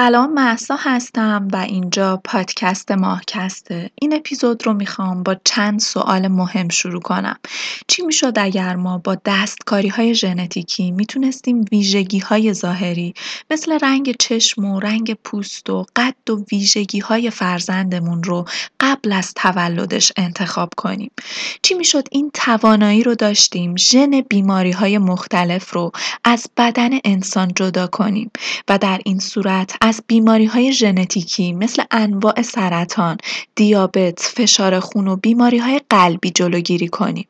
سلام محسا هستم و اینجا پادکست ماهکسته این اپیزود رو می‌خوام با چند سوال مهم شروع کنم. چی می‌شد اگر ما با دستکاری های ژنتیکی می‌تونستیم ویژگی های ظاهری مثل رنگ چشم و رنگ پوست و قد و ویژگی های فرزندمون رو قبل از تولدش انتخاب کنیم؟ چی می‌شد این توانایی رو داشتیم ژن بیماری های مختلف رو از بدن انسان جدا کنیم و در این صورت از بیماری های ژنتیکی مثل انواع سرطان، دیابت، فشار خون و بیماری های قلبی جلوگیری کنیم.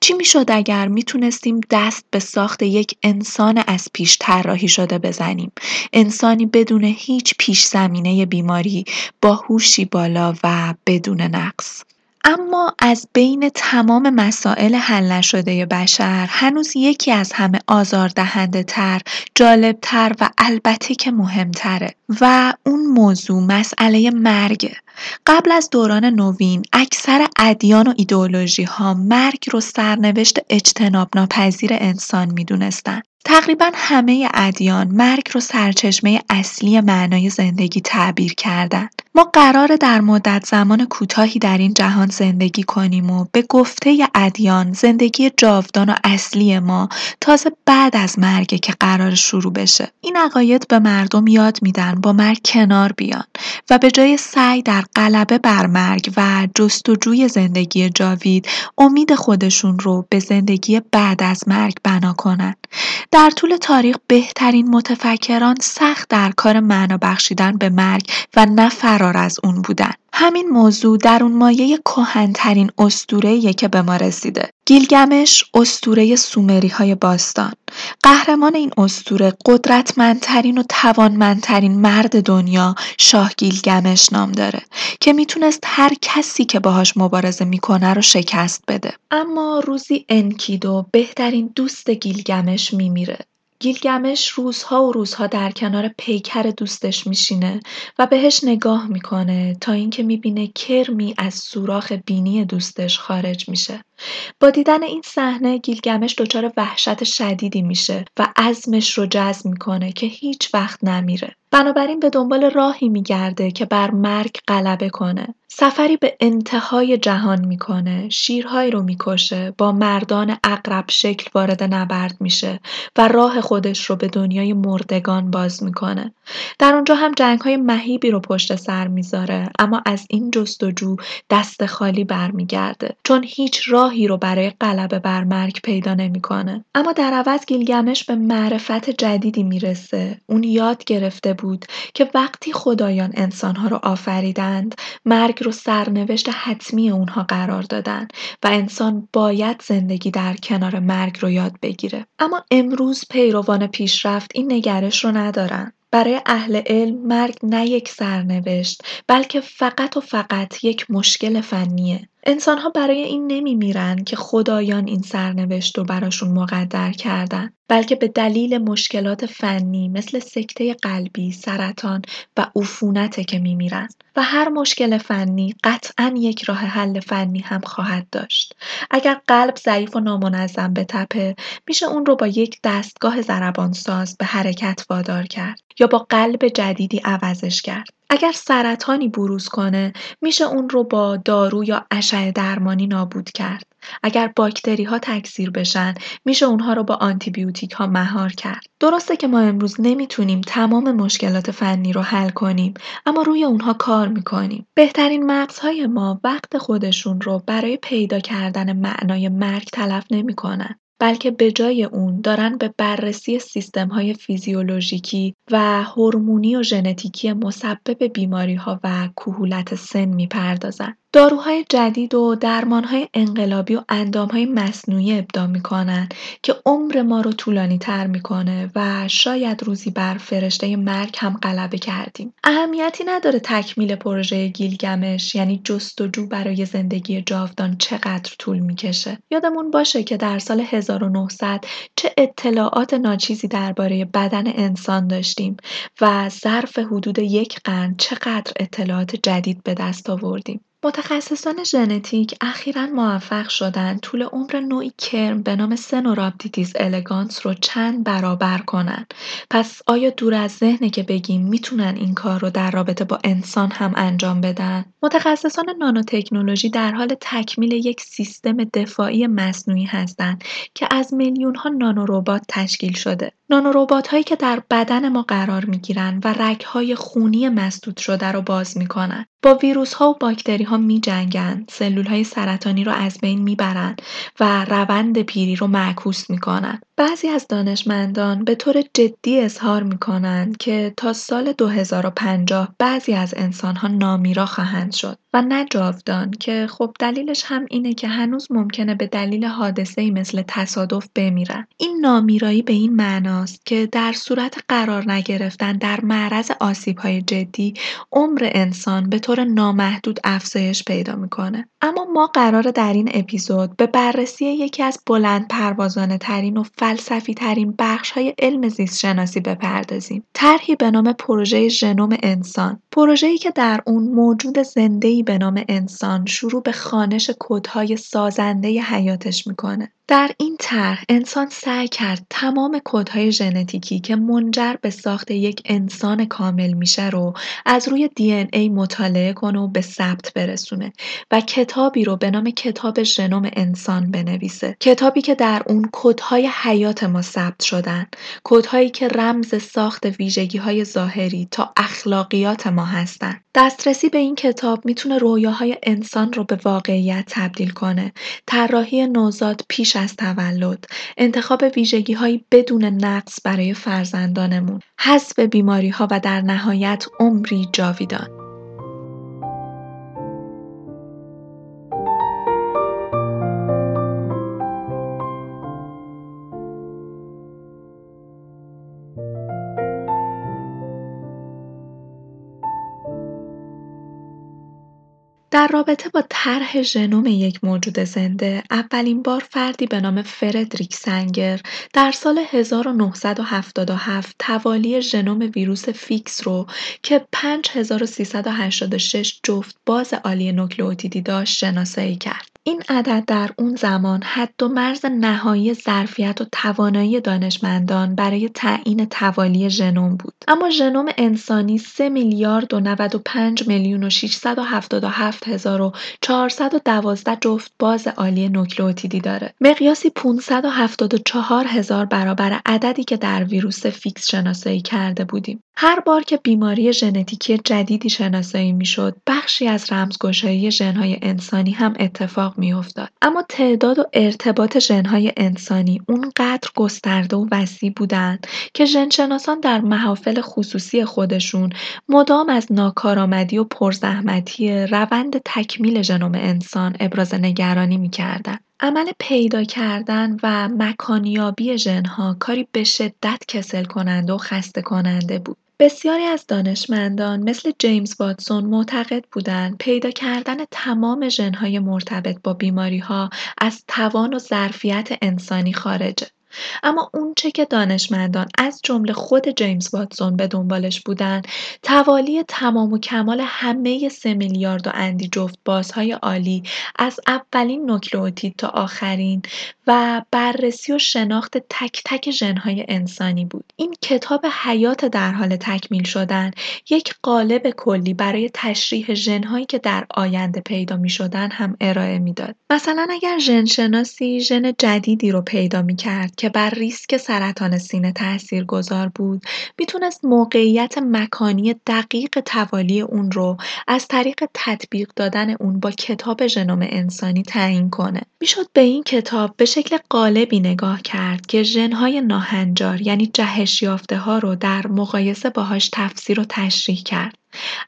چی می‌شد اگر می‌تونستیم دست به ساخت یک انسان از پیش طراحی شده بزنیم انسانی بدون هیچ پیش زمینه بیماری با هوشی بالا و بدون نقص اما از بین تمام مسائل حل نشده بشر هنوز یکی از همه آزاردهنده تر، جالب تر و البته که مهمتره و اون موضوع مسئله مرگه. قبل از دوران نوین اکثر ادیان و ایدئولوژی ها مرگ رو سرنوشت اجتناب ناپذیر انسان می‌دونستن. تقریبا همه ادیان مرگ رو سرچشمه اصلی معنای زندگی تعبیر کردن. ما قراره در مدت زمان کوتاهی در این جهان زندگی کنیم و به گفته ادیان زندگی جاودان و اصلی ما تازه بعد از مرگ که قرار شروع بشه. این عقاید به مردم یاد میدن با مرگ کنار بیان و به جای سعی در غلبه بر مرگ و جستجوی زندگی جاوید امید خودشون رو به زندگی بعد از مرگ بنا کنن. در طول تاریخ بهترین متفکران سخت در کار معنا بخشیدن به مرگ و نه فرار از اون بودن. همین موضوع در اون مایه کهنترین اسطوره‌ایه که به ما رسیده. گیلگمش اسطوره سومری های باستان. قهرمان این اسطوره قدرتمندترین و توانمندترین مرد دنیا شاه گیلگمش نام داره که می‌تونست هر کسی که باهاش مبارزه می‌کنه رو شکست بده. اما روزی انکیدو بهترین دوست گیلگمش میمیره گیلگمش روزها و روزها در کنار پیکر دوستش میشینه و بهش نگاه می‌کنه تا اینکه می‌بینه کرمی از سوراخ بینی دوستش خارج میشه. با دیدن این صحنه گیلگمش دچار وحشت شدیدی میشه و عزمش رو جزم می‌کنه که هیچ وقت نمیره. بنابراین به دنبال راهی میگرده که بر مرگ غلبه کنه. سفری به انتهای جهان می‌کنه، شیرهایی رو می‌کشه، با مردان اقرب شکل وارد نبرد میشه و راه خودش رو به دنیای مردگان باز می‌کنه. در اونجا هم جنگ های مهیبی رو پشت سر می‌ذاره اما از این جستجو دست خالی برمیگرده چون هیچ راهی رو برای غلبه بر مرگ پیدا نمی‌کنه. اما در عوض گیلگمش به معرفت جدیدی می‌رسه. اون یاد گرفته بود که وقتی خدایان انسانها رو آفریدند مرگ رو سرنوشت حتمی اونها قرار دادن و انسان باید زندگی در کنار مرگ رو یاد بگیره اما امروز پیروان پیشرفت این نگرش رو ندارن برای اهل علم مرگ نه یک سرنوشت بلکه فقط و فقط یک مشکل فنیه انسانها برای این نمیمیرن که خدایان این سرنوشت رو براشون مقدر کردن بلکه به دلیل مشکلات فنی مثل سکته قلبی، سرطان و عفونته که میمیرن و هر مشکل فنی قطعا یک راه حل فنی هم خواهد داشت. اگر قلب ضعیف و نامنظم بتپه میشه اون رو با یک دستگاه ساز به حرکت وادار کرد یا با قلب جدیدی عوضش کرد. اگر سرطانی بروز کنه میشه اون رو با دارو یا اشعه درمانی نابود کرد. اگر باکتری ها تکثیر بشن میشه اونها رو با آنتیبیوتیک ها مهار کرد. درسته که ما امروز نمی‌تونیم تمام مشکلات فنی رو حل کنیم اما روی اونها کار می‌کنیم. بهترین مغزهای ما وقت خودشون رو برای پیدا کردن معنای مرگ تلف نمی‌کنن. بلکه به جای اون دارن به بررسی های فیزیولوژیکی و هورمونی و ژنتیکی مسبب ها و کهولت سن می‌پردازن. داروهای جدید و درمانهای انقلابی و اندامهای مصنوعی ابداع می‌کنن که عمر ما رو طولانی تر می‌کنه و شاید روزی بر فرشته مرگ هم غلبه کردیم. اهمیتی نداره تکمیل پروژه گیلگمش یعنی جستجو برای زندگی جاودان چقدر طول می‌کشه. یادمون باشه که در سال 1900 چه اطلاعات ناچیزی درباره بدن انسان داشتیم و ظرف حدود یک قرن چقدر اطلاعات جدید به دست آوردیم. متخصصان ژنتیک اخیرا موفق شدن طول عمر نوعی کرم به نام Caenorhabditis elegans رو چند برابر کنن. پس آیا دور از ذهنه که بگیم می‌تونن این کار رو در رابطه با انسان هم انجام بدن؟ متخصصان نانوتکنولوژی در حال تکمیل یک سیستم دفاعی مصنوعی هستند که از میلیون ها تشکیل شده. نانوربات هایی که در بدن ما قرار می گیرن و رگ های خونی مسدود شده رو باز می‌کنن. با ویروس ها و باکتری ها می جنگن، سلول های سرطانی رو از بین می‌برن و روند پیری رو معکوس می‌کنن. بعضی از دانشمندان به طور جدی اظهار می‌کنند که تا سال 2050 بعضی از انسانها نامیرا خواهند شد و نه جاودان که خب دلیلش هم اینه که هنوز ممکنه به دلیل حادثه‌ای مثل تصادف بمیرن. این نامیرایی به این معناست که در صورت قرار نگرفتن در معرض آسیب‌های جدی عمر انسان به طور نامحدود افزایش پیدا می‌کنه. اما ما قرار در این اپیزود به بررسی یکی از بلند پروازانه ترین و فلسفی ترین بخش های علم زیست شناسی بپردازیم. طرحی به نام پروژه ژنوم انسان. پروژه‌ای که در اون موجود زنده‌ای به نام انسان شروع به خانش کدهای سازنده حیاتش می‌کنه. در این طرح انسان سعی کرد تمام کدهای ژنتیکی که منجر به ساخت یک انسان کامل میشه رو از روی دی ای مطالعه کنه و به ثبت برسونه و کتابی رو به نام کتاب ژنوم انسان بنویسه. کتابی که در اون کدهای حیات ما ثبت شدن. کدهایی که رمز ساخت ویژگی های ظاهری تا اخلاقیات ما هستن. دسترسی به این کتاب می‌تونه رویاهای انسان رو به واقعیت تبدیل کنه. طراحی نوزاد پیش از تولد انتخاب ویژگیهایی بدون نقص برای فرزندانمون حذف بیماریها و در نهایت عمری جاویدان. در رابطه با طرح ژنوم یک موجود زنده، اولین بار فردی به نام فردریک سنگر در سال 1977 توالی ژنوم ویروس فیکس رو که 5386 جفت باز عالی نوکلئوتیدی داشت شناسایی کرد. این عدد در اون زمان حد و مرز نهایی ظرفیت و توانایی دانشمندان برای تعیین توالی ژنوم بود. اما ژنوم انسانی 3 میلیارد و 95 میلیون و 677 هزار و 412 جفت باز عالی نوکلئوتیدی داره. مقیاسی 574 هزار برابر عددی که در ویروس فیکس شناسایی کرده بودیم. هر بار که بیماری ژنتیکی جدیدی شناسایی می‌شد بخشی از رمزگشایی ژنهای انسانی هم اتفاق میافتاد. اما تعداد و ارتباط ژنهای انسانی اونقدر گسترده و وسیع بودند که ژنشناسان در محافل خصوصی خودشون مدام از ناکارآمدی و پرزحمتی روند تکمیل ژنوم انسان ابراز نگرانی می‌کردند. عمل پیدا کردن و مکانیابی ژنها کاری به شدت کسل کننده و خسته کننده بود. بسیاری از دانشمندان مثل جیمز واتسون معتقد بودند پیدا کردن تمام ژنهای مرتبط با بیماریها از توان و ظرفیت انسانی خارجه. اما اونچه که دانشمندان از جمله خود جیمز واتسون به دنبالش بودن توالی تمام و کمال همه سه میلیارد و اندی جفت بازهای عالی از اولین نوکلئوتید تا آخرین و بررسی و شناخت تک تک ژنهای انسانی بود. این کتاب حیات در حال تکمیل شدن یک قالب کلی برای تشریح ژنهایی که در آینده پیدا می شدن هم ارائه می‌داد. مثلا اگر ژن شناسی ژن جدیدی رو پیدا می کرد که بر ریسک سرطان سینه گذار بود می‌تونست موقعیت مکانی دقیق توالی اون رو از طریق تطبیق دادن اون با کتاب ژنوم انسانی تعیین کنه. می‌شد به این کتاب به شکل قالبی نگاه کرد که ژنهای ناهنجار یعنی جهش یافته ها رو در مقایسه باهاش تفسیر و تشریح کرد.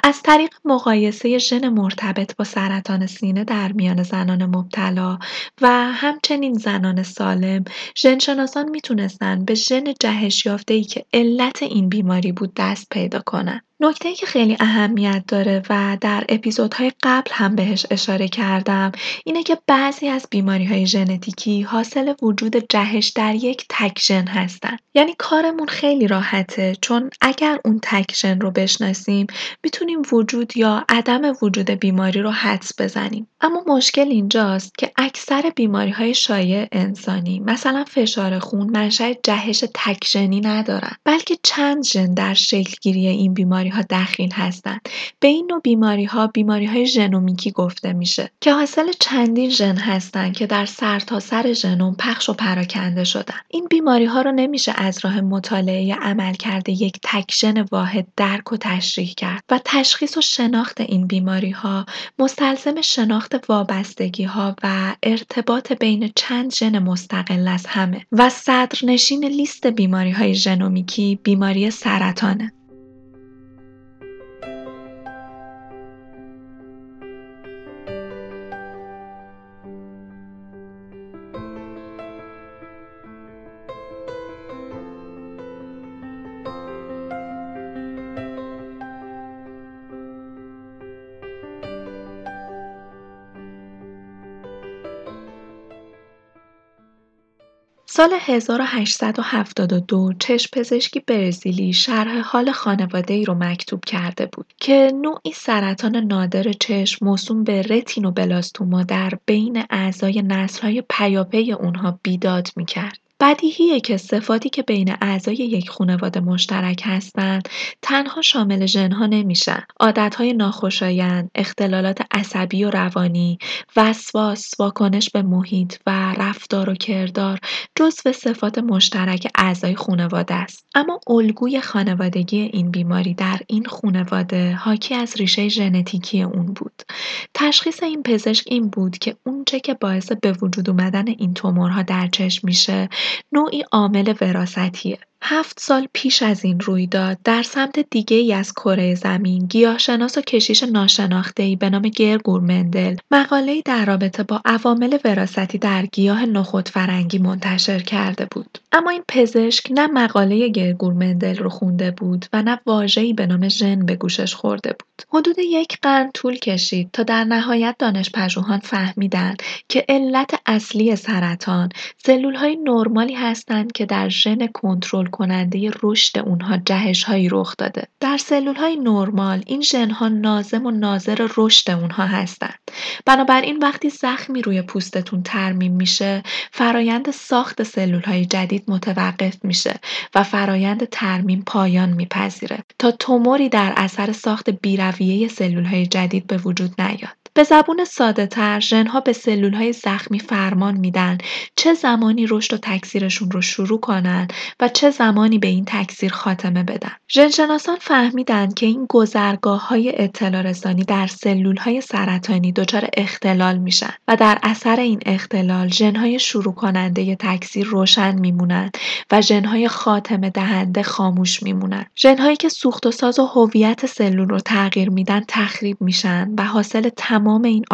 از طریق مقایسه ژن مرتبط با سرطان سینه در میان زنان مبتلا و همچنین زنان سالم ژنشناسان می‌تونستن به ژن جهش ای که علت این بیماری بود دست پیدا کنند. نکته که خیلی اهمیت داره و در اپیزودهای قبل هم بهش اشاره کردم اینه که بعضی از بیماری های ژنتیکی حاصل وجود جهش در یک تک ژن هستن. یعنی کارمون خیلی راحته چون اگر اون تک ژن رو بشناسیم می‌تونیم وجود یا عدم وجود بیماری رو حدس بزنیم. اما مشکل اینجاست که اکثر بیماری های شایع انسانی مثلا فشار خون منشأ جهش تک ژنی ندارن بلکه چند ژن در شکلگیری این بیماری ها دخیل هستند به این نوع بیماری ها بیماری های ژنومیکی گفته میشه که حاصل چندین ژن هستند که در سرتاسر سر ژنوم پخش و پراکنده شدن. این بیماری ها رو نمیشه از راه مطالعه عملکرد یک تک ژن واحد درک و تشریح کرد و تشخیص و شناخت این بیماری ها مستلزم شناخت وابستگی ها و ارتباط بین چند ژن مستقل از همه و صدرنشین لیست بیماری های ژنومیکی بیماری سرطانه. سال 1872 چشم پزشکی برزیلی شرح حال خانواده ای رو مکتوب کرده بود که نوعی سرطان نادر چشم موسوم به رتینوبلاستوما در بین اعضای نسل‌های پیاپی اونها بیداد می‌کرد. بدیهیه که صفاتی که بین اعضای یک خانواده مشترک هستند تنها شامل ژنها نمیشن. عادتهای ناخوشایند اختلالات عصبی و روانی وسواس واکنش به محیط و رفتار و کردار جزو صفات مشترک اعضای خانواده است. اما الگوی خانوادگی این بیماری در این خانواده حاکی از ریشه ژنتیکی اون بود. تشخیص این پزشک این بود که اونچه که باعث به وجود اومدن این تومورها در چشم میشه نوعی عامل وراثتیه. هفت سال پیش از این رویداد در سمت دیگه ای از کره زمین گیاهشناس و کشیش ناشناخته به نام گرگور مندل مقاله‌ای در رابطه با عوامل وراثتی در گیاه نخود فرنگی منتشر کرده بود. اما این پزشک نه مقاله گرگور مندل رو خونده بود و نه واژه‌ای به نام ژن به گوشش خورده بود. حدود یک قرن طول کشید تا در نهایت دانش پژوهان فهمیدند که علت اصلی سرطان سلول‌های نرمالی هستند که در ژن کنترل کننده رشد اونها جهش هایی رخ داده. در سلول های نرمال این ژن ها نازم و ناظر رشد اونها هستند. بنابراین وقتی زخمی روی پوستتون ترمیم میشه فرایند ساخت سلول های جدید متوقف میشه و فرایند ترمیم پایان میپذیره تا توموری در اثر ساخت بیرویه سلول های جدید به وجود نیاد. به زبون ساده تر ژنها به سلول های زخمی فرمان میدن چه زمانی رشد و تکثیرشون رو شروع کنن و چه زمانی به این تکثیر خاتمه بدن. ژنشناسان فهمیدن که این گذرگاه های اطلاع رسانی در سلول های سرطانی دچار اختلال میشن و در اثر این اختلال ژنهای شروع کننده تکثیر روشن میمونن و ژنهای خاتمه دهنده خاموش میمونن. ژنهایی که سوخت و ساز و هویت سلول رو تغییر میدن تخریب میشن و حاصل تمام این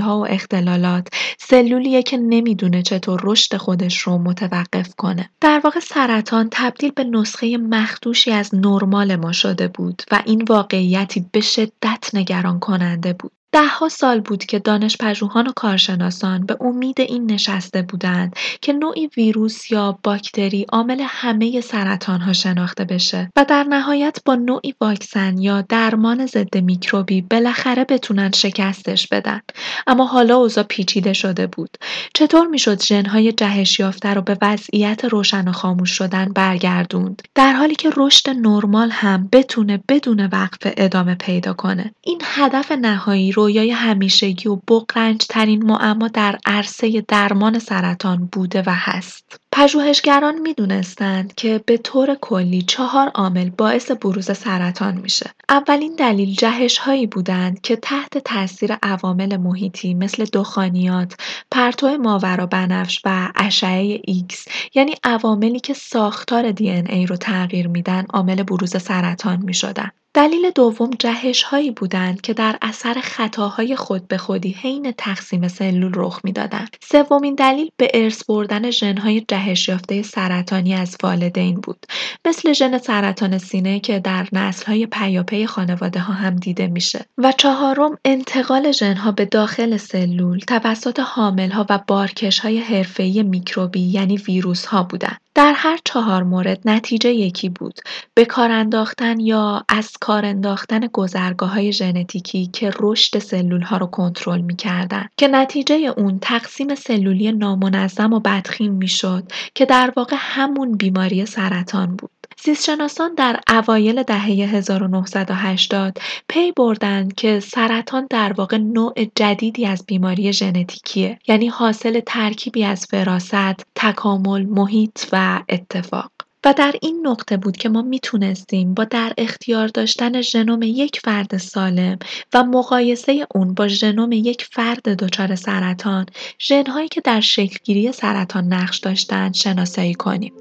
ها و اختلالات سلولیه که نمی‌دونه چطور رشد خودش رو متوقف کنه. در واقع سرطان تبدیل به نسخه مخدوشی از نرمال ما شده بود و این واقعیتی به شدت نگران کننده بود. دهها سال بود که دانشپژوهان و کارشناسان به امید این نشسته بودند که نوعی ویروس یا باکتری عامل همه سرطانها شناخته بشه و در نهایت با نوعی واکسن یا درمان ضد میکروبی بالاخره بتونن شکستش بدن. اما حالا اوضاع پیچیده شده بود. چطور می‌شد ژنهای جهش یافته رو به وضعیت روشن و خاموش شدن برگردوند؟ در حالی که رشد نرمال هم بتونه بدون وقف ادامه پیدا کنه. این هدف نهایی رویای همیشگی و ترین معما در عرصه درمان سرطان بوده و هست. پژوهشگران می‌دونستند که به طور کلی چهار عامل باعث بروز سرطان میشه. اولین دلیل جهش هایی بودند که تحت تاثیر عوامل محیطی مثل دخانیات، پرتو ماورا بنفش و اشعه ایکس یعنی عواملی که ساختار DNA رو تغییر میدن عامل بروز سرطان می‌شدن. دلیل دوم جهش هایی بودند که در اثر خطاهای خود به خودی حین تقسیم سلول رخ می‌دادند. سومین دلیل به ارث بردن ژنهای جهش یافته سرطانی از والدین بود مثل ژن سرطان سینه که در های پیاپی خانواده ها هم دیده میشه و چهارم انتقال ژنها به داخل سلول توسط حامل ها و بارکش های حرفه‌ای میکروبی یعنی ویروس ها بودند. در هر چهار مورد نتیجه یکی بود. به کار انداختن یا از کار انداختن های ژنتیکی که رشد ها رو کنترل می‌کردن. که نتیجه اون تقسیم سلولی نامنظم و بدخیم می‌شد که در واقع همون بیماری سرطان بود. زیستشناسان در اوایل دهه 1980 پی بردند که سرطان در واقع نوع جدیدی از بیماری ژنتیکیه یعنی حاصل ترکیبی از فراست، تکامل، محیط و اتفاق. و در این نقطه بود که ما می‌تونستیم با در اختیار داشتن ژنوم یک فرد سالم و مقایسه اون با ژنوم یک فرد دچار سرطان ژنهایی که در شکلگیری سرطان نقش داشتند شناسایی کنیم.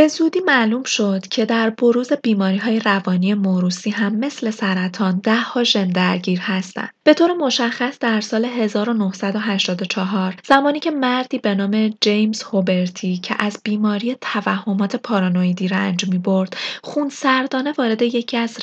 به زودی معلوم شد که در بروز های روانی موروسی هم مثل سرطان ها ژن درگیر هستند. به طور مشخص در سال 1984 زمانی که مردی به نام جیمز هوبرتی که از بیماری توهمات پارانویدی رنج برد خون سردانه وارد یکی از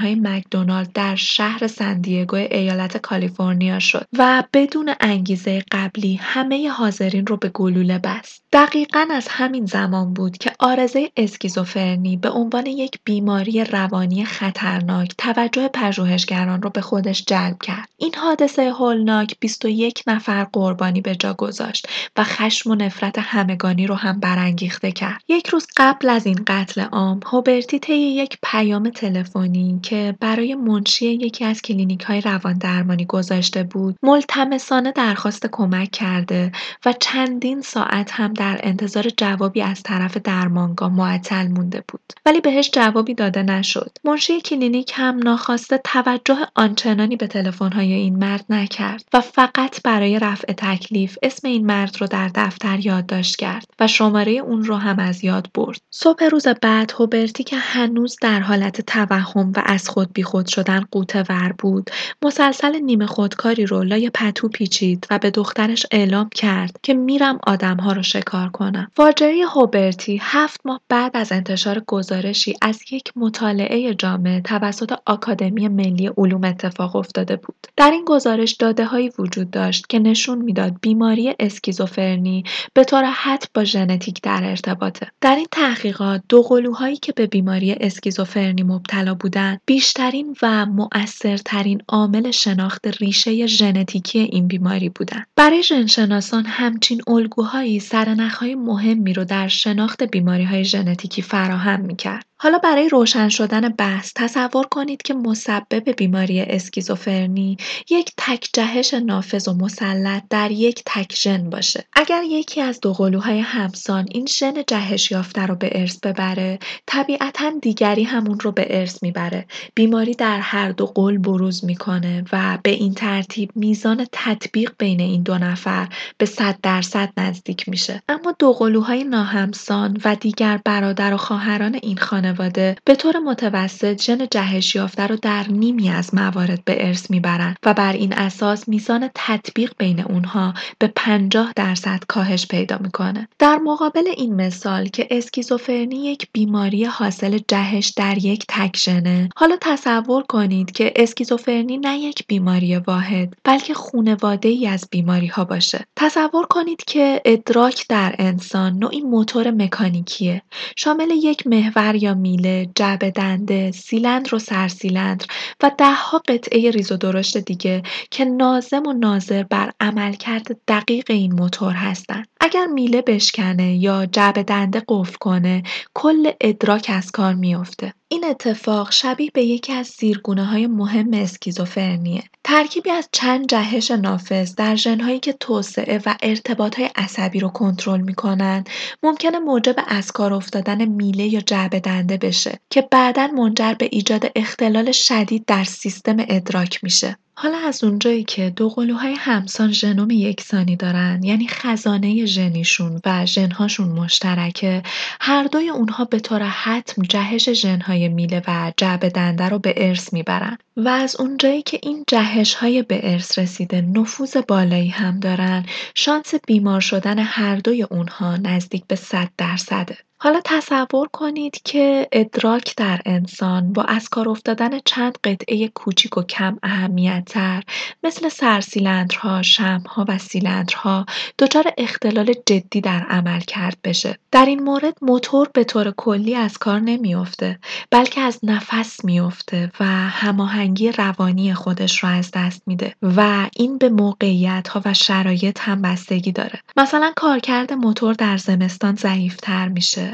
های مکدونالد در شهر سندیگو ایالت کالیفرنیا شد و بدون انگیزه قبلی همه حاضرین رو به گلوله بست. دقیقا از همین زمان بود که آرزه اسکیزوفرنی به عنوان یک بیماری روانی خطرناک توجه پژوهشگران را به خودش جلب کرد. این حادثه هولناک 21 نفر قربانی به جا گذاشت و خشم و نفرت همگانی رو هم برانگیخته کرد. یک روز قبل از این قتل عام، هوبرتی طی یک پیام تلفنی که برای منشی یکی از کلینیک های روان درمانی گذاشته بود، ملتمسانه درخواست کمک کرده و چندین ساعت هم در انتظار جوابی از طرف درمانگاه معطل مونده بود. ولی بهش جوابی داده نشد. منشی کلینیک هم ناخواسته توجه آنچنانی به تلفن‌های این مرد نکرد و فقط برای رفع تکلیف اسم این مرد رو در دفتر یادداشت کرد و شماره اون رو هم از یاد برد. صبح روز بعد هوبرتی که هنوز در حالت توهم و از خود بیخود شدن قوطه ور بود مسلسل نیمه خودکاری رو لای پتو پیچید و به دخترش اعلام کرد که میرم آدمها رو شکار کنم. فاجعه هوبرتی هفت ماه بعد از انتشار گزارشی از یک مطالعه جامع توسط آکادمی ملی علوم اتفاق افتاده بود. در این گزارش داده هایی وجود داشت که نشون می‌داد بیماری اسکیزوفرنی به طور حد با ژنتیک در ارتباطه. در این تحقیقات دو قلوهایی که به بیماری اسکیزوفرنی مبتلا بودند بیشترین و مؤثرترین عامل شناخت ریشه ژنتیکی این بیماری بودند. برای ژنشناسان همچین الگوهایی سرنخهای مهمی رو در شناخت های ژنتیکی فراهم می‌کرد. حالا برای روشن شدن بحث تصور کنید که مسبب بیماری اسکیزوفرنی یک تک جهش نافذ و مسلط در یک تک ژن باشه. اگر یکی از دو قلوهای همسان این ژن جهش یافته رو به ارث ببره طبیعتا دیگری همون رو به ارث می‌بره. بیماری در هر دو قل بروز می‌کنه و به این ترتیب میزان تطبیق بین این دو نفر به صد درصد نزدیک میشه. اما دو قلوهای ناهمسان و دیگر برادر و خواهران این خانواده خانواده به طور متوسط ژن جهش یافته رو در نیمی از موارد به ارث می‌برند و بر این اساس میزان تطبیق بین اونها به 50 درصد کاهش پیدا می‌کنه. در مقابل این مثال که اسکیزوفرنی یک بیماری حاصل جهش در یک تک ژنه حالا تصور کنید که اسکیزوفرنی نه یک بیماری واحد بلکه خونواده ای از بیماری ها باشه. تصور کنید که ادراک در انسان نوعی موتور مکانیکیه شامل یک محور یا میله، جعبه دنده، سیلندر و سرسیلندر و دهها قطعه ریز و درشت دیگه که نازم و ناظر بر عملکرد دقیق این موتور هستند. اگر میله بشکنه یا جعبه دنده قفل کنه کل ادراک از کار میافته. این اتفاق شبیه به یکی از های مهم اسکیزوفرنیه. ترکیبی از چند جهش نافذ در ژن‌هایی که توسعه و ارتباط‌های عصبی رو کنترل می‌کنن، ممکنه موجب از کار افتادن میله یا جعبه دنده بشه که بعدا منجر به ایجاد اختلال شدید در سیستم ادراک میشه. حالا از اونجایی که دو قلوهای همسان ژنوم یکسانی دارن یعنی خزانه ژنیشون و ژنهاشون مشترکه هر دوی اونها به طور حتم جهش ژنهای میله و جعبه دنده رو به ارث می‌برن. و از اونجایی که این جهش های به ارث رسیده نفوذ بالایی هم دارن شانس بیمار شدن هر دوی اونها نزدیک به 100 درصده. حالا تصور کنید که ادراک در انسان با از کار افتادن چند قطعه کوچیک و کم اهمیتتر مثل سرسیلندرها، شمها و سیلندرها دچار اختلال جدی در عمل کرد بشه. در این مورد موتور به طور کلی از کار نمیافته بلکه از نفس میافته و هماهنگی روانی خودش را از دست میده و این به موقعیت ها و شرایط هم بستگی داره. مثلا کارکرد موتور در زمستان ضعیفتر میشه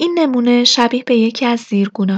این نمونه شبیه به یکی از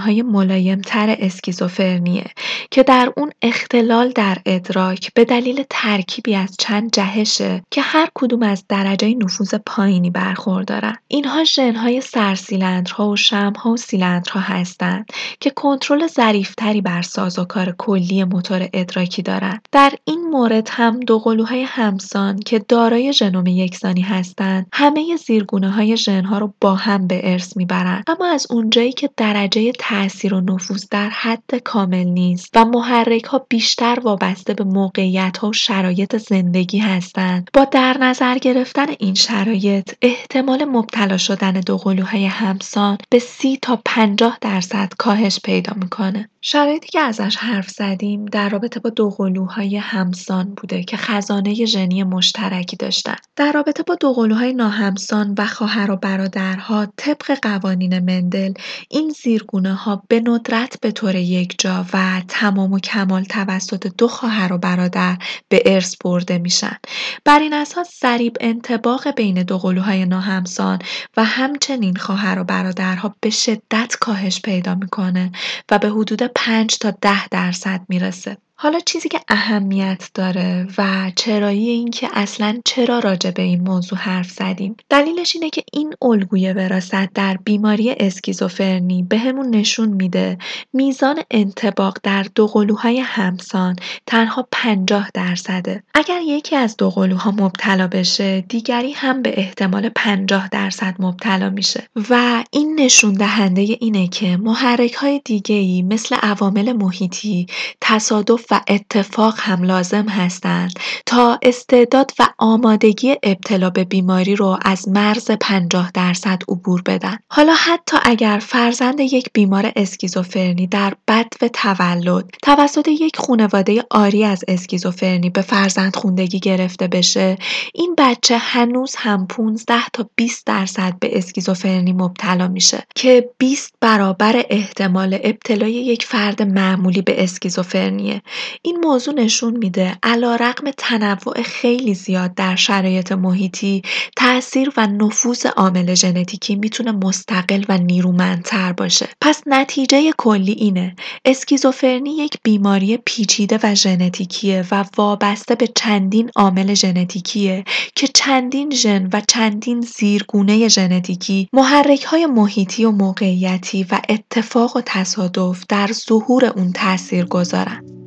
های ملایم تر اسکیزوفرنیه که در اون اختلال در ادراک به دلیل ترکیبی از چند جهشه که هر کدوم از درجه نفوذ پایینی برخوردارن. اینها ژنهای سرسیلندرها و شمها و سیلندرها هستند که کنترل ظریفتری بر سازوکار کلی موتور ادراکی دارند. در این مورد هم دو قلوهای همسان که دارای ژنوم یکسانی هستند همه زیرگونه های ژنها رو با هم به ارث می‌برند. اما از اونجایی که درجه تاثیر و نفوذ در حد کامل نیست و محرک ها بیشتر وابسته به موقعیت ها و شرایط زندگی هستند. با در نظر گرفتن این شرایط احتمال مبتلا شدن دو قلوهای همسان به سی تا 50 درصد کاهش پیدا می‌کنه. شرایطی که ازش حرف زدیم در رابطه با دو قلوهای همسان بوده که خزانه ژنی مشترکی داشتن. در رابطه با دو قلوهای ناهمسان و خواهر و برادرها طبق قوانین مندل این زیرگونه ها به ندرت به طور یکجا و تمام و کمال توسط دو خواهر و برادر به ارث برده میشن. بر این اساس ضریب انطباق بین دو قلوهای ناهمسان و همچنین خواهر و برادرها به شدت کاهش پیدا می‌کنه و به حدود 5 تا 10 درصد می‌رسه. حالا چیزی که اهمیت داره و چرایی این که اصلا چرا راجع به این موضوع حرف زدیم دلیلش اینه که این الگوی وراست در بیماری اسکیزوفرنی بهمون به نشون میده میزان انتباق در دو قلوهای همسان تنها 50 درصده. اگر یکی از دو قلوها مبتلا بشه دیگری هم به احتمال 50 درصد مبتلا میشه. و این نشون دهنده اینه که محرک های دیگه مثل عوامل محیطی تصادف و اتفاق هم لازم هستند تا استعداد و آمادگی ابتلا به بیماری رو از مرز 50 درصد عبور بدن. حالا حتی اگر فرزند یک بیمار اسکیزوفرنی در بد و تولد توسط یک خانواده آری از اسکیزوفرنی به فرزند خوندگی گرفته بشه این بچه هنوز هم 15 تا 20 درصد به اسکیزوفرنی مبتلا میشه که 20 برابر احتمال ابتلای یک فرد معمولی به اسکیزوفرنیه این موضوع نشون میده رقم تنوع خیلی زیاد در شرایط محیطی تاثیر و نفوذ عامل ژنتیکی می‌تونه مستقل و نیرومندتر باشه پس نتیجه کلی اینه اسکیزوفرنی یک بیماری پیچیده و ژنتیکیه و وابسته به چندین عامل ژنتیکیه که چندین ژن و چندین زیرگونه ژنتیکی محرک های محیطی و موقعیتی و اتفاق و تصادف در ظهور اون تاثیر گذارن.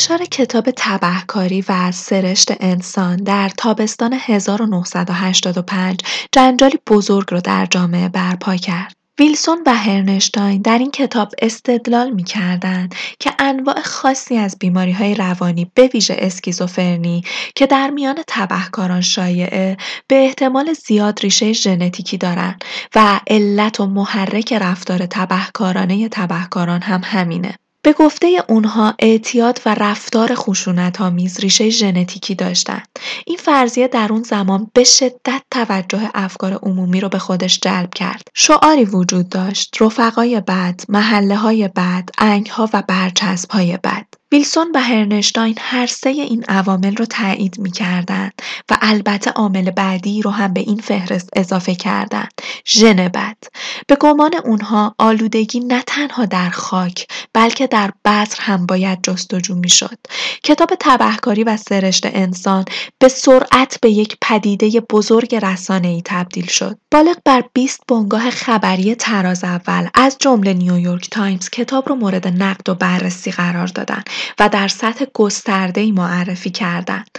انتشار کتاب تبهکاری و سرشت انسان در تابستان 1985 جنجالی بزرگ را در جامعه برپا کرد. ویلسون و هرنشتاین در این کتاب استدلال می کردند که انواع خاصی از بیماری های روانی به ویژه اسکیزوفرنی که در میان تبهکاران شایعه به احتمال زیاد ریشه ژنتیکی دارند و علت و محرک رفتار تبهکارانه تبهکاران هم همینه. به گفته اونها اعتیاد و رفتار آمیز ریشه ژنتیکی داشتند. این فرضیه در اون زمان به شدت توجه افکار عمومی رو به خودش جلب کرد. شعاری وجود داشت، رفقای بد، محله های بد، انگ ها و برچسب های بد. ویلسون و هرنشتاین هر سه این عوامل رو تایید می‌کردند و البته عامل بعدی رو هم به این فهرست اضافه کردند. ژن بد به گمان اونها آلودگی نه تنها در خاک بلکه در بذر هم باید جستجو می‌شد. کتاب تبهکاری و سرشت انسان به سرعت به یک پدیده بزرگ رسانه ای تبدیل شد. بالغ بر 20 بنگاه خبری تراز اول از جمله نیویورک تایمز کتاب رو مورد نقد و بررسی قرار دادن. و در سطح گسترده‌ای معرفی کردند.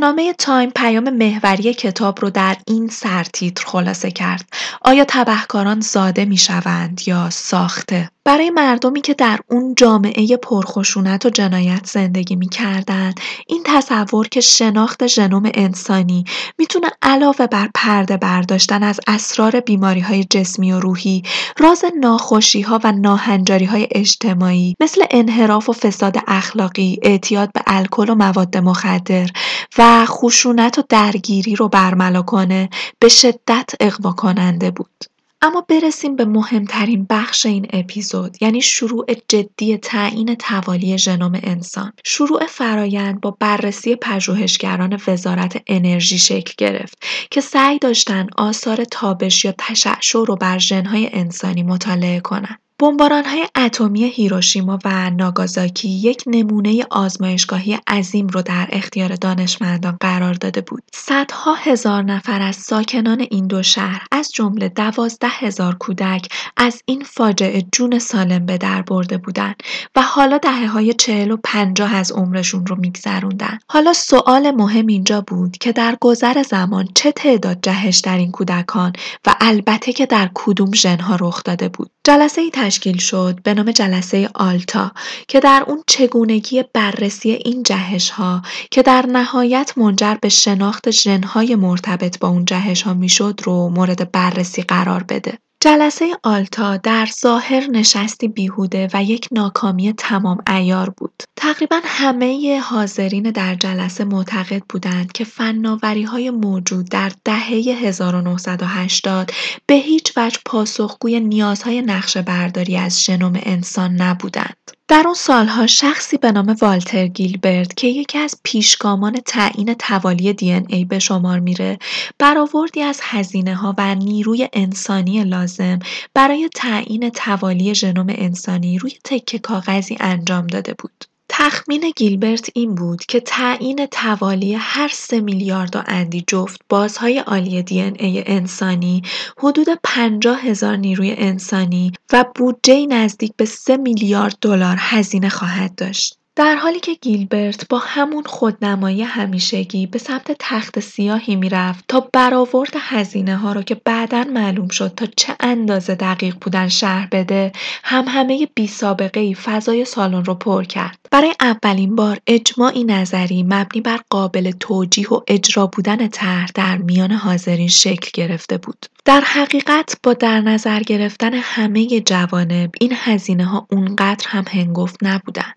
نامه تایم پیام محوری کتاب رو در این سرتیتر خلاصه کرد. آیا تبهکاران زاده می‌شوند یا ساخته؟ برای مردمی که در اون جامعه پرخشونت و جنایت زندگی می‌کردن این تصور که شناخت ژنوم انسانی می‌تونه علاوه بر پرده برداشتن از اسرار بیماری های جسمی و روحی راز ناخوشی ها و ناهنجاری های اجتماعی مثل انحراف و فساد اخلاقی اعتیاد به الکل و مواد مخدر و خشونت و درگیری رو برملا کنه به شدت اقوا کننده بود. اما برسیم به مهمترین بخش این اپیزود یعنی شروع جدی تعیین توالی ژنوم انسان. شروع فرایند با بررسی پژوهشگران وزارت انرژی شکل گرفت که سعی داشتن آثار تابش یا تشعشع رو بر ژنهای انسانی مطالعه کنند های اتمی هیروشیما و ناگازاکی یک نمونه آزمایشگاهی عظیم رو در اختیار دانشمندان قرار داده بود. صدها هزار نفر از ساکنان این دو شهر از جمله دوازده هزار کودک از این فاجعه جون سالم به در برده بودند و حالا دهه های چهل و پنجاه از عمرشون رو میگذروندن. حالا سوال مهم اینجا بود که در گذر زمان چه تعداد جهش در این کودکان و البته که در کدوم ژنها رخ داده بود. جلسه تشکیل شد به نام جلسه آلتا که در اون چگونگی بررسی این جهش ها که در نهایت منجر به شناخت ژنهای مرتبط با اون جهش ها می‌شد رو مورد بررسی قرار بده. جلسه آلتا در ظاهر نشستی بیهوده و یک ناکامی تمام ایار بود. تقریبا همه حاضرین در جلسه معتقد بودند که فناوری های موجود در دهه 1980 به هیچ وجه پاسخگوی نیازهای نقشه برداری از ژنوم انسان نبودند. در اون سالها شخصی به نام والتر گیلبرت که یکی از پیشگامان تعیین توالی دی ای به شمار میره برآوردی از هزینه ها و نیروی انسانی لازم برای تعیین توالی ژنوم انسانی روی تکه کاغذی انجام داده بود. تخمین گیلبرت این بود که تعیین توالی هر سه میلیارد و اندی جفت بازهای عالی دی ای انسانی حدود پنجاه هزار نیروی انسانی و بودجه نزدیک به سه میلیارد دلار هزینه خواهد داشت. در حالی که گیلبرت با همون خودنمایی همیشگی به سمت تخت سیاهی می‌رفت تا برآورد هزینه ها رو که بعدا معلوم شد تا چه اندازه دقیق بودن شهر بده هم همه بی سابقه ای فضای سالن رو پر کرد. برای اولین بار اجماعی نظری مبنی بر قابل توجیه و اجرا بودن طرح در میان حاضرین شکل گرفته بود. در حقیقت با در نظر گرفتن همه جوانب این هزینه ها اونقدر هم هنگفت نبودن.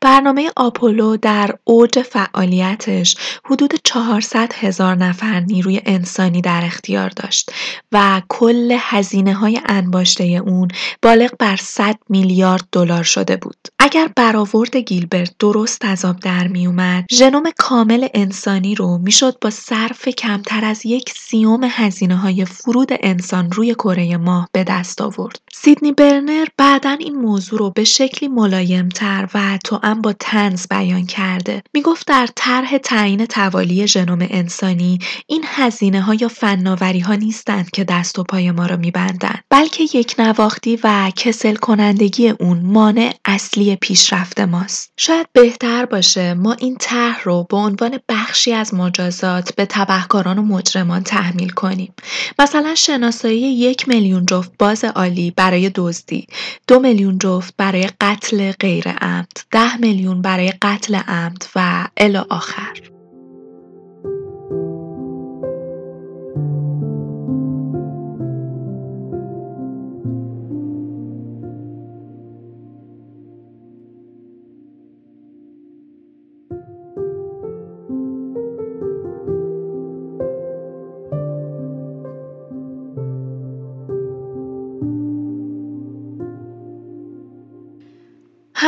برنامه آپولو در اوج فعالیتش حدود 400 هزار نفر نیروی انسانی در اختیار داشت و کل هزینه های انباشته اون بالغ بر 100 میلیارد دلار شده بود. اگر برآورد گیلبرت درست از آب در می اومد، ژنوم کامل انسانی رو می‌شد با صرف کمتر از یک سیوم هزینه های فرود انسان روی کره ماه به دست آورد. سیدنی برنر بعدا این موضوع رو به شکلی ملایمتر و توأم با تنز بیان کرده. می‌گفت در طرح تعیین توالی ژنوم انسانی این هزینه ها یا فناوری ها نیستند که دست و پای ما را میبندند بلکه یک نواختی و کسل کنندگی اون مانع اصلی پیشرفت ماست. شاید بهتر باشه ما این طرح رو به عنوان بخشی از مجازات به تبهکاران و مجرمان تحمیل کنیم. مثلا شناسایی یک میلیون جفت باز عالی برای دزدی، دو میلیون جفت برای قتل غیر عمد، ده میلیون برای قتل عمد و الی آخر.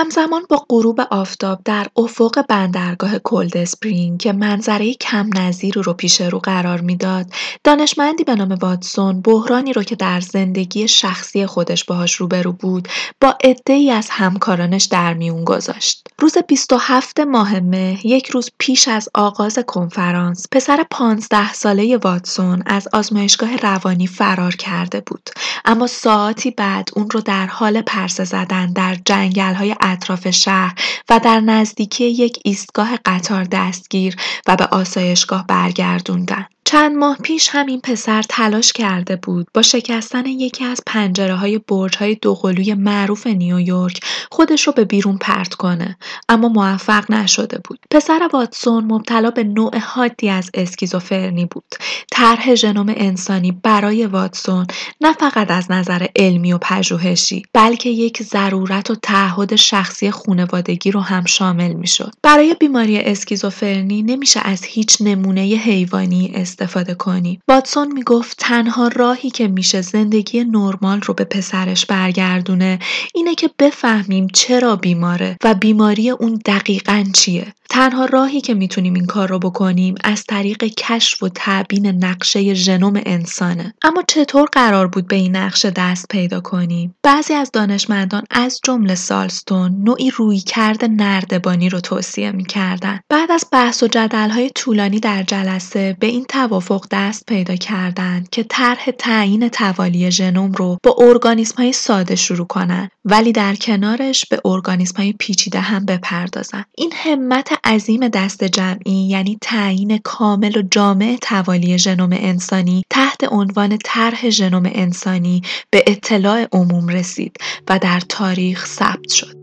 همزمان با غروب آفتاب در افق بندرگاه کلد اسپرینگ که منظره کم نظیر رو پیش رو قرار می‌داد دانشمندی به نام واتسون بحرانی رو که در زندگی شخصی خودش باهاش روبرو بود با ای از همکارانش در میون گذاشت. روز 27 ماه مه یک روز پیش از آغاز کنفرانس پسر 15 ساله واتسون از آزمایشگاه روانی فرار کرده بود اما ساعتی بعد اون رو در حال پرسه زدن در جنگل های اطراف شهر و در نزدیکی یک ایستگاه قطار دستگیر و به آسایشگاه برگردوندن. چند ماه پیش همین پسر تلاش کرده بود با شکستن یکی از پنجره های برج های دوقلوی معروف نیویورک خودش رو به بیرون پرت کنه اما موفق نشده بود. پسر واتسون مبتلا به نوع حادی از اسکیزوفرنی بود. طرح ژنوم انسانی برای واتسون نه فقط از نظر علمی و پژوهشی بلکه یک ضرورت و تعهد شخصی خونوادگی رو هم شامل می‌شد. برای بیماری اسکیزوفرنی نمیشه از هیچ نمونه حیوانی استفاده کنی. واتسون می‌گفت تنها راهی که میشه زندگی نرمال رو به پسرش برگردونه اینه که بفهمیم چرا بیماره و بیماری اون دقیقا چیه. تنها راهی که می‌تونیم این کار رو بکنیم از طریق کشف و تعبین نقشه ژنوم انسانه اما چطور قرار بود به این نقشه دست پیدا کنیم بعضی از دانشمندان از جمله سالستون نوعی رویکرد نردبانی رو توصیه می‌کردن بعد از بحث و های طولانی در جلسه به این توافق دست پیدا کردند که طرح تعیین توالی ژنوم رو با ارگانیسم های ساده شروع کنن ولی در کنارش به ارگانیسم های پیچیده هم بپردازن این همت عظیم دست جمعی یعنی تعیین کامل و جامع توالی ژنوم انسانی تحت عنوان طرح ژنوم انسانی به اطلاع عموم رسید و در تاریخ ثبت شد.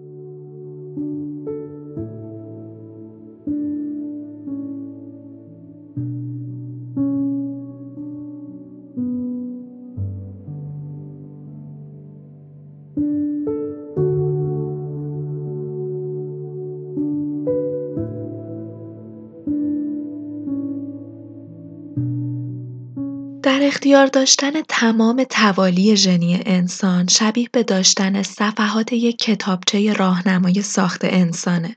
اختیار داشتن تمام توالی ژنی انسان شبیه به داشتن صفحات یک کتابچه راهنمای ساخت انسانه.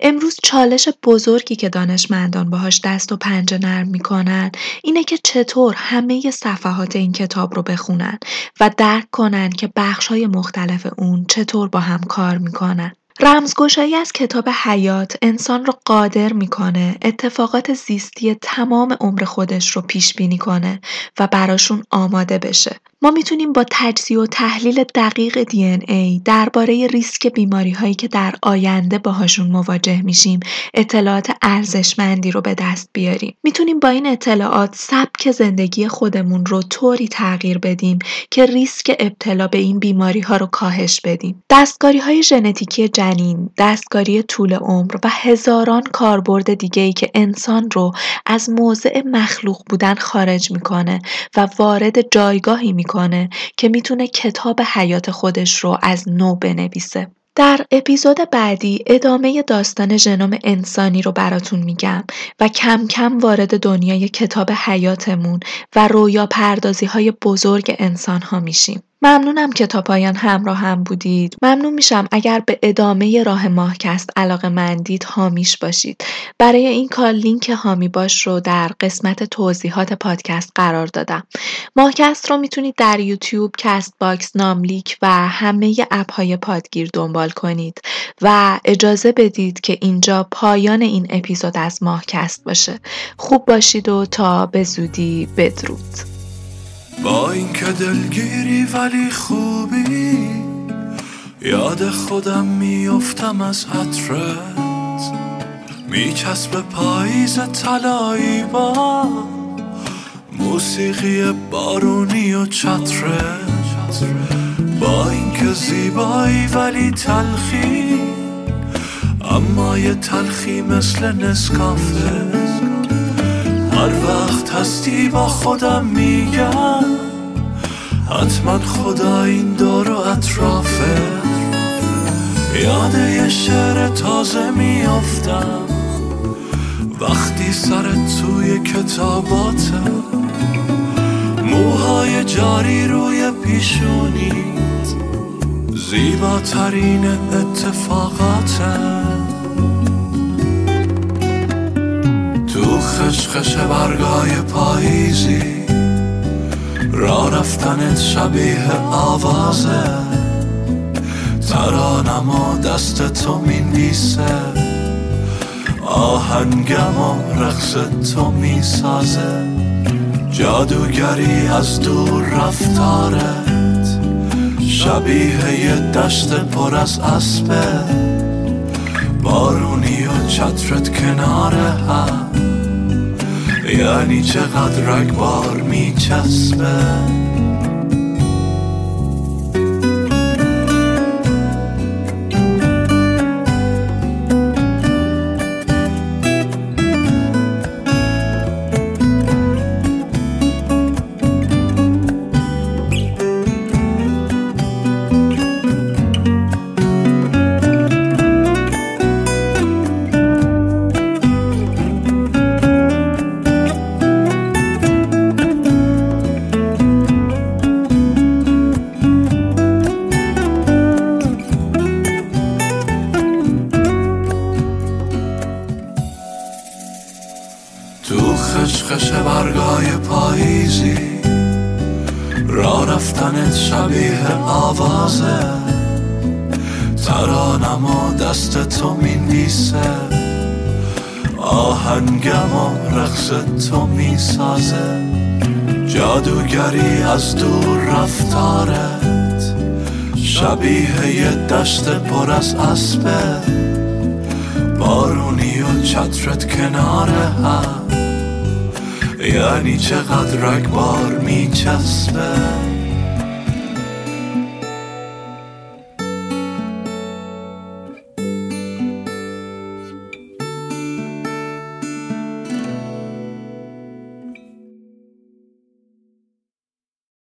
امروز چالش بزرگی که دانشمندان باهاش دست و پنجه نرم می‌کنن اینه که چطور همه صفحات این کتاب رو بخونن و درک کنن که بخشهای مختلف اون چطور با هم کار می‌کنن. رمزگشایی از کتاب حیات انسان رو قادر می‌کنه اتفاقات زیستی تمام عمر خودش رو پیش بینی کنه و براشون آماده بشه. ما می‌تونیم با تجزیه و تحلیل دقیق دی ای درباره ریسک بیماری هایی که در آینده باهاشون مواجه میشیم اطلاعات ارزشمندی رو به دست بیاریم. می‌تونیم با این اطلاعات سبک زندگی خودمون رو طوری تغییر بدیم که ریسک ابتلا به این بیماری ها رو کاهش بدیم. دستکاری های ژنتیکی جنین، دستکاری طول عمر و هزاران کاربرد دیگه ای که انسان رو از موضع مخلوق بودن خارج می‌کنه و وارد جایگاهی می‌کنه که می‌تونه کتاب حیات خودش رو از نو بنویسه. در اپیزود بعدی ادامه داستان ژنوم انسانی رو براتون میگم و کم کم وارد دنیای کتاب حیاتمون و رویا پردازی های بزرگ انسان ها میشیم. ممنونم که تا پایان همراه هم بودید. ممنون میشم اگر به ادامه راه ماهکست علاقه مندید حامیش باشید. برای این کار لینک حامی باش رو در قسمت توضیحات پادکست قرار دادم. ماهکست رو می‌تونید در یوتیوب، Castbox، ناملیک و همه اپ های پادگیر دنبال کنید و اجازه بدید که اینجا پایان این اپیزود از ماهکست باشه. خوب باشید و تا به زودی بدرود. با اینکه دلگیری ولی خوبی یاد خودم میافتم از عطرت. میچسب پاییز طلایی با موسیقی بارونی و چترت. با اینکه زیبایی ولی تلخی اما یه تلخی مثل نسکافه. هر وقت هستی با خودم میگم حتما خدا این دور و اطرافه. یاد یه شعر تازه میافتم وقتی سرت توی کتاباته. موهای جاری روی پیشونیت زیباترین اتفاقاته. تو خشخش برگای پاییزی را رفتنت شبیه آوازه. ترانم و دست تو می‌نویسه. آهنگم و رقص تو می‌سازه. جادوگری از دور رفتارت شبیه یه دشت پر از اسبه. بارونی و چترت کنار هم. یعنی چقدر رگبار میچسبه؟ شبیه یه دشت پر از اسبه بارونی و چترت کنار هم. یعنی چقدر رگبار میچسبه.